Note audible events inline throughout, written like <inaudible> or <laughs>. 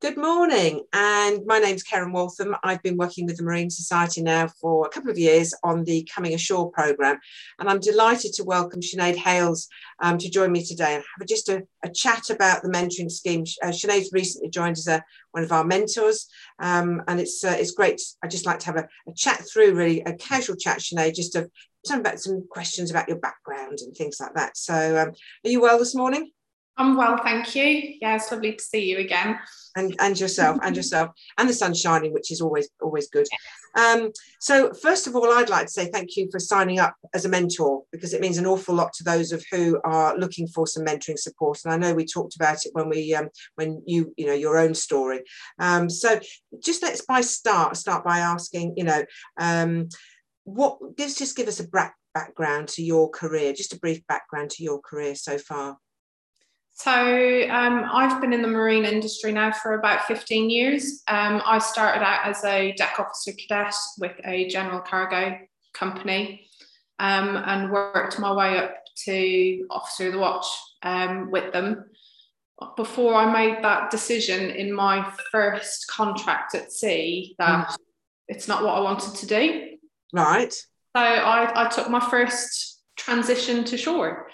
Good morning, and my name's Karen Waltham. I've been working with the Marine Society now for a couple of years on the Coming Ashore programme, and I'm delighted to welcome Sinead Hales um, to join me today and have just a, a chat about the mentoring scheme. Uh, Sinead's recently joined as a, one of our mentors, um, and it's uh, it's great. I just like to have a, a, chat through, really a casual chat, Sinead, just to some about some questions about your background and things like that. So, um, are you well this morning? I'm well, thank you. Yeah, it's lovely to see you again. And and yourself, and yourself, and the sun shining, which is always always good. Um, so first of all, I'd like to say thank you for signing up as a mentor because it means an awful lot to those of who are looking for some mentoring support. And I know we talked about it when we um, when you you know your own story. Um, so just let's by start start by asking you know um, what just just give us a background to your career, just a brief background to your career so far. So um, I've been in the marine industry now for about 15 years. Um, I started out as a deck officer cadet with a general cargo company um, and worked my way up to officer of the watch um, with them. Before I made that decision in my first contract at sea that mm. it's not what I wanted to do. Right. So I, I took my first transition to shore.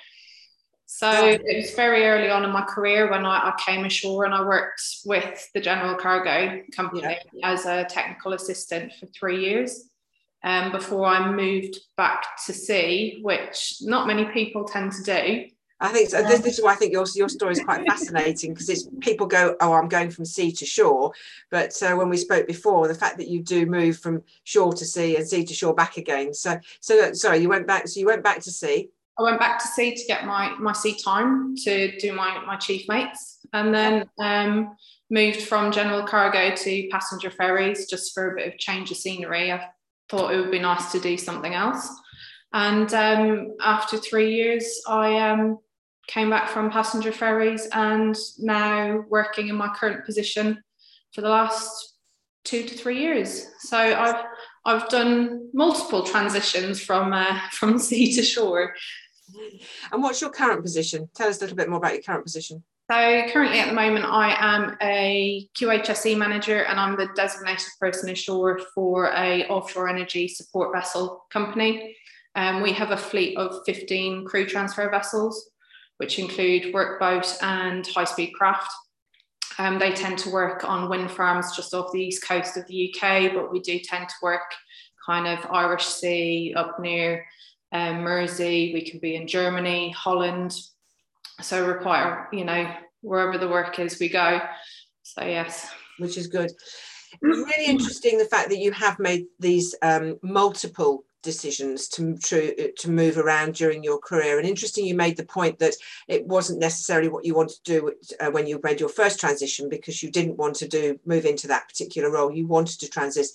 So it was very early on in my career when I, I came ashore and I worked with the General Cargo Company yeah. as a technical assistant for three years um, before I moved back to sea, which not many people tend to do. I think so. This, this, is why I think your, your story is quite <laughs> fascinating because it's people go, oh, I'm going from sea to shore. But uh, when we spoke before, the fact that you do move from shore to sea and sea to shore back again. So, so sorry, you went back. So you went back to sea. I went back to sea to get my my sea time to do my my chief mates, and then um, moved from general cargo to passenger ferries just for a bit of change of scenery. I thought it would be nice to do something else, and um, after three years, I um, came back from passenger ferries and now working in my current position for the last two to three years. So I've I've done multiple transitions from uh, <laughs> from sea to shore. And what's your current position? Tell us a little bit more about your current position. So currently at the moment I am a QHSE manager and I'm the designated person ashore for a offshore energy support vessel company. Um, we have a fleet of 15 crew transfer vessels, which include workboat and high-speed craft. Um, they tend to work on wind farms just off the east coast of the UK, but we do tend to work kind of Irish Sea up near um, Mersey, we can be in Germany, Holland. So we're quite, you know, wherever the work is, we go. So, yes. Which is good. Really interesting the fact that you have made these um, multiple decisions to, to to move around during your career. And interesting you made the point that it wasn't necessarily what you wanted to do uh, when you made your first transition because you didn't want to do move into that particular role. You wanted to transit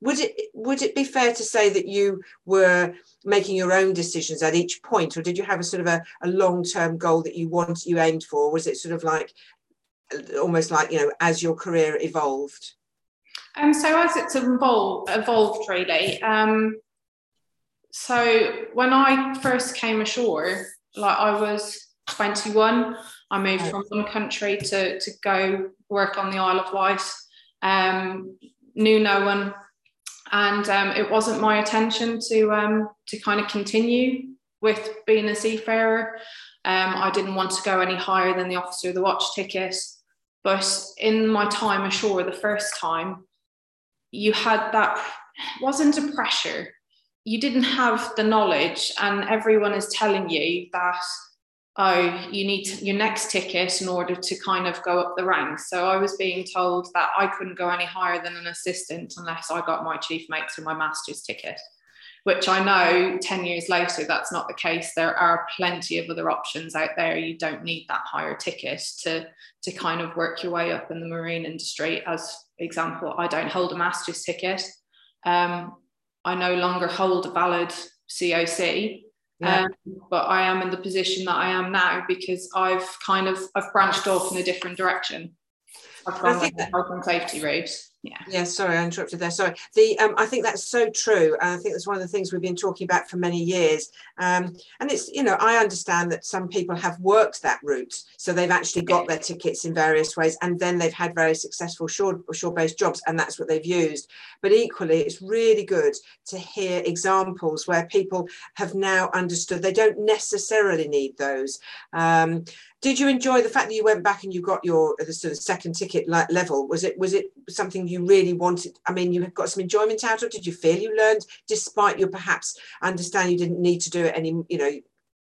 would it would it be fair to say that you were making your own decisions at each point or did you have a sort of a, a long-term goal that you want you aimed for? Was it sort of like almost like you know as your career evolved? Um so as it's evolved evolved really um so when i first came ashore like i was 21 i moved from one country to to go work on the isle of wight um knew no one and um, it wasn't my intention to um, to kind of continue with being a seafarer. Um, I didn't want to go any higher than the officer of the watch ticket. But in my time ashore, the first time, you had that wasn't a pressure. You didn't have the knowledge, and everyone is telling you that oh, you need your next ticket in order to kind of go up the ranks. So I was being told that I couldn't go any higher than an assistant unless I got my chief mate through my master's ticket, which I know 10 years later, that's not the case. There are plenty of other options out there. You don't need that higher ticket to, to kind of work your way up in the marine industry. As example, I don't hold a master's ticket. Um, I no longer hold a valid COC yeah. Um, but I am in the position that I am now because I've kind of I've branched off in a different direction. I've gone with the health and safety route. Yeah. Yeah. Sorry, I interrupted there. Sorry. The um, I think that's so true. And I think that's one of the things we've been talking about for many years. Um, and it's you know I understand that some people have worked that route, so they've actually got their tickets in various ways, and then they've had very successful shore shore based jobs, and that's what they've used. But equally, it's really good to hear examples where people have now understood they don't necessarily need those. Um, did you enjoy the fact that you went back and you got your the sort of second ticket level was it was it something you really wanted i mean you got some enjoyment out of it did you feel you learned despite you perhaps understand you didn't need to do it any you know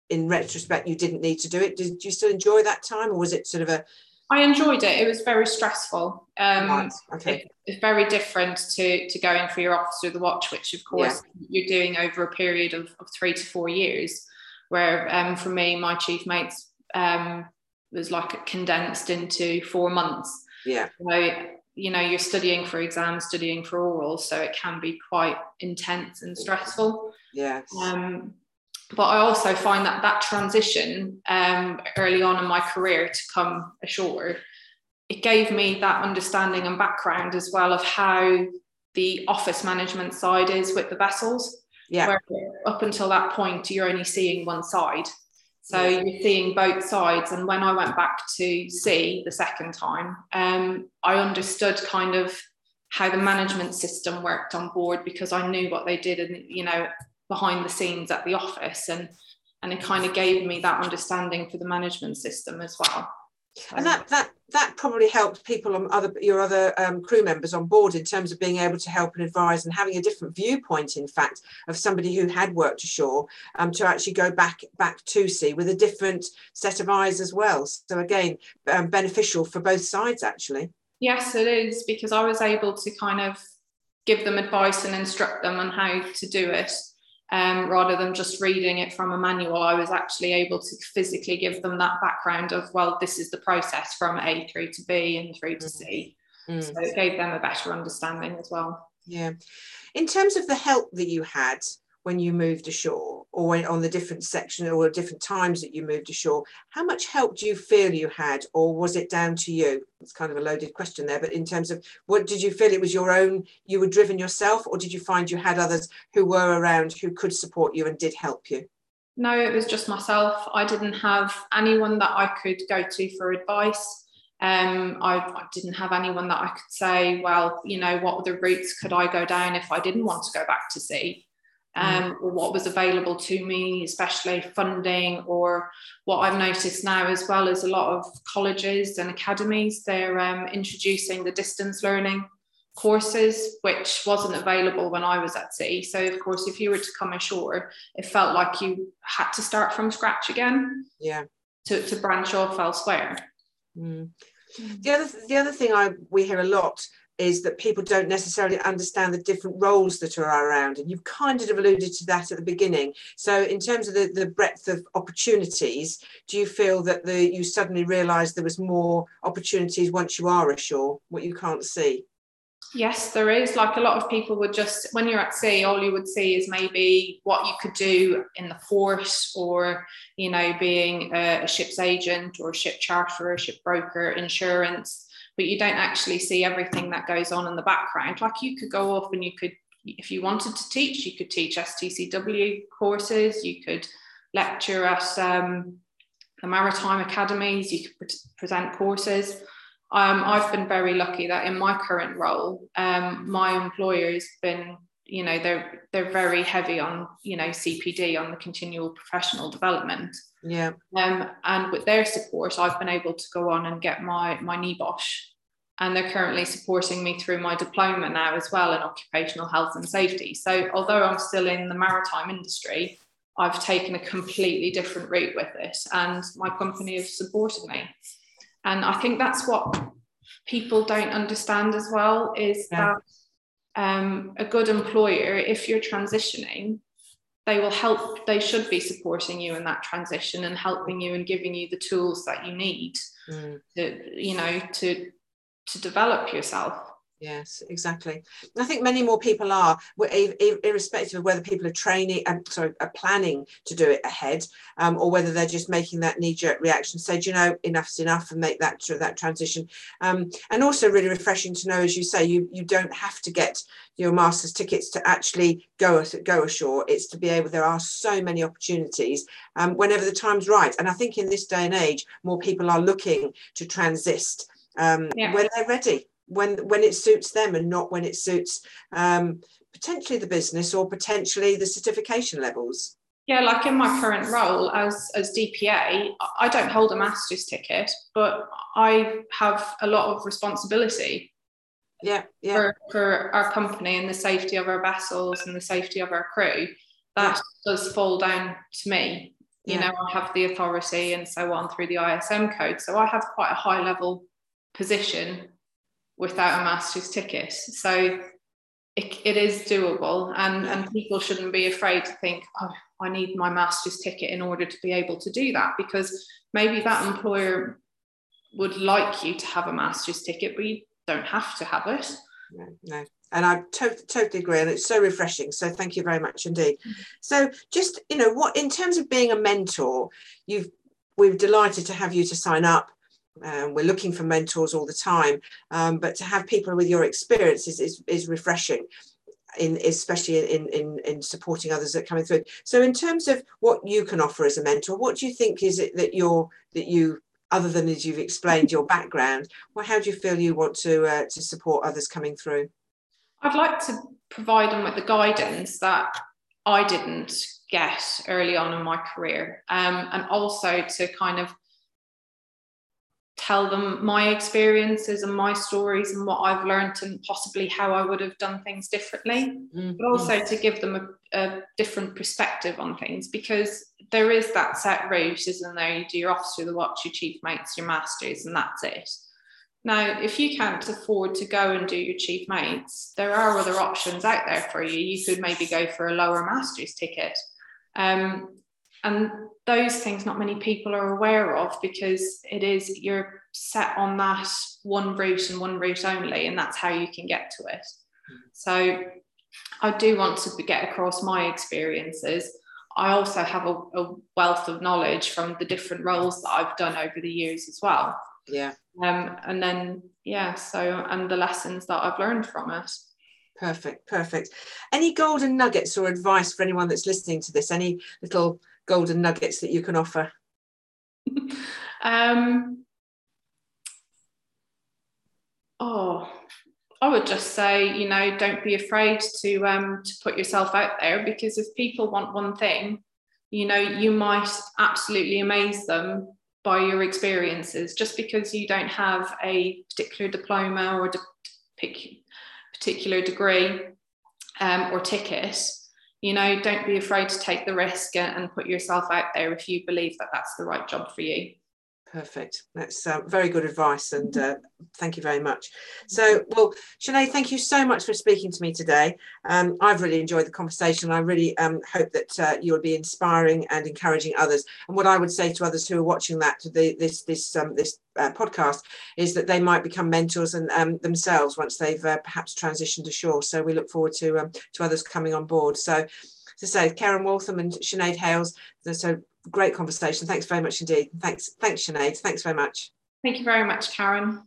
in retrospect you didn't need to do it did you still enjoy that time or was it sort of a I enjoyed it. It was very stressful. Um, right. okay. It, it's very different to, to going for your officer of the watch, which of course yeah. you're doing over a period of, of three to four years. Where um, for me, my chief mates um, was like condensed into four months. Yeah. So, you know, you're studying for exams, studying for oral, so it can be quite intense and stressful. Yes. Um, but I also find that that transition um, early on in my career to come ashore, it gave me that understanding and background as well of how the office management side is with the vessels. Yeah. Where up until that point, you're only seeing one side. So you're seeing both sides. And when I went back to sea the second time, um, I understood kind of how the management system worked on board because I knew what they did and you know behind the scenes at the office. And and it kind of gave me that understanding for the management system as well and that that that probably helped people on other your other um, crew members on board in terms of being able to help and advise and having a different viewpoint in fact of somebody who had worked ashore um, to actually go back back to sea with a different set of eyes as well. So again um, beneficial for both sides actually. Yes it is because i was able to kind of give them advice and instruct them on how to do it um, rather than just reading it from a manual, I was actually able to physically give them that background of, well, this is the process from A through to B and through to C. Mm. So it gave them a better understanding as well. Yeah. In terms of the help that you had, when you moved ashore or on the different section or different times that you moved ashore how much help do you feel you had or was it down to you? It's kind of a loaded question there but in terms of what did you feel it was your own you were driven yourself or did you find you had others who were around who could support you and did help you? No it was just myself. I didn't have anyone that i could go to for advice. Um, I, I, didn't have anyone that I could say, well, you know, what other routes could I go down if I didn't want to go back to sea? Um, or what was available to me, especially funding, or what I've noticed now as well as a lot of colleges and academies, they're um, introducing the distance learning courses, which wasn't available when I was at sea. So, of course, if you were to come ashore, it felt like you had to start from scratch again. Yeah. To, to branch off elsewhere. Mm. The other the other thing I we hear a lot is that people don't necessarily understand the different roles that are around. And you've kind of alluded to that at the beginning. So, in terms of the, the breadth of opportunities, do you feel that the you suddenly realised there was more opportunities once you are ashore, what you can't see? Yes, there is. Like a lot of people would just, when you're at sea, all you would see is maybe what you could do in the port or, you know, being a, a ship's agent or a ship charter, a ship broker, insurance but you don't actually see everything that goes on in the background. Like you could go off and you could, if you wanted to teach, you could teach STCW courses, you could lecture at um, the maritime academies, you could pre- present courses. Um, I've been very lucky that in my current role, um, my employer has been, you know, they're they're very heavy on, you know, CPD on the continual professional development. Yeah. Um, and with their support, I've been able to go on and get my my NEBOSH. And they're currently supporting me through my diploma now as well in occupational health and safety. So although I'm still in the maritime industry, I've taken a completely different route with it, and my company has supported me. And I think that's what people don't understand as well is yeah. that um, a good employer, if you're transitioning, they will help they should be supporting you in that transition and helping you and giving you the tools that you need mm. to you know to to develop yourself Yes, exactly. I think many more people are, irrespective of whether people are training, um, sorry, are planning to do it ahead, um, or whether they're just making that knee-jerk reaction. Say, you know, enough's enough, and make that that transition. Um, and also, really refreshing to know, as you say, you you don't have to get your master's tickets to actually go go ashore. It's to be able. There are so many opportunities um, whenever the time's right. And I think in this day and age, more people are looking to transist um, yeah. when they're ready when when it suits them and not when it suits um, potentially the business or potentially the certification levels yeah like in my current role as as dpa i don't hold a master's ticket but i have a lot of responsibility yeah, yeah. For, for our company and the safety of our vessels and the safety of our crew that yeah. does fall down to me you yeah. know i have the authority and so on through the ism code so i have quite a high level position without a master's ticket. So it, it is doable, and, and people shouldn't be afraid to think, oh, I need my master's ticket in order to be able to do that, because maybe that employer would like you to have a master's ticket, but you don't have to have it. No, no. And I to- totally agree, and it's so refreshing. So thank you very much indeed. Mm-hmm. So just you know, what in terms of being a mentor, you've we're delighted to have you to sign up um, we're looking for mentors all the time, um, but to have people with your experience is, is, is refreshing. In, especially in, in in supporting others that are coming through. So, in terms of what you can offer as a mentor, what do you think is it that you're that you, other than as you've explained your background, well, how do you feel you want to uh, to support others coming through? I'd like to provide them with the guidance that I didn't get early on in my career, um, and also to kind of tell them my experiences and my stories and what I've learned and possibly how I would have done things differently, mm-hmm. but also to give them a, a, different perspective on things because there is that set route, isn't there? You do your officer, the watch, your chief mates, your masters, and that's it. Now, if you can't afford to go and do your chief mates, there are other options out there for you. You could maybe go for a lower master's ticket. Um, and those things not many people are aware of because it is you're set on that one route and one route only and that's how you can get to it. So i do want to get across my experiences. I also have a, a wealth of knowledge from the different roles that i've done over the years as well. Yeah. Um, and then yeah so and the lessons that i've learned from it. Perfect perfect. Any golden nuggets or advice for anyone that's listening to this? Any little golden nuggets that you can offer? <laughs> um, oh, I would just say, you know, don't be afraid to um, to put yourself out there because if people want one thing, you know, you might absolutely amaze them by your experiences. Just because you don't have a particular diploma or de- particular degree um, or ticket, you know don't be afraid to take the risk and put yourself out there if you believe that that's the right job for you perfect. That's uh, very good advice and uh, thank you very much. So well Sinead thank you so much for speaking to me today. Um, I've really enjoyed the conversation. I really um, hope that uh, you'll be inspiring and encouraging others. And what I would say to others who are watching that the, this this um, this uh, podcast is that they might become mentors and um, themselves once they've uh, perhaps transitioned ashore. So we look forward to um, to others coming on board. So to say Karen Waltham and Sinead Hales so great conversation. Thanks very much indeed. Thanks, thanks, Sinead. Thanks very much. Thank you very much, Karen.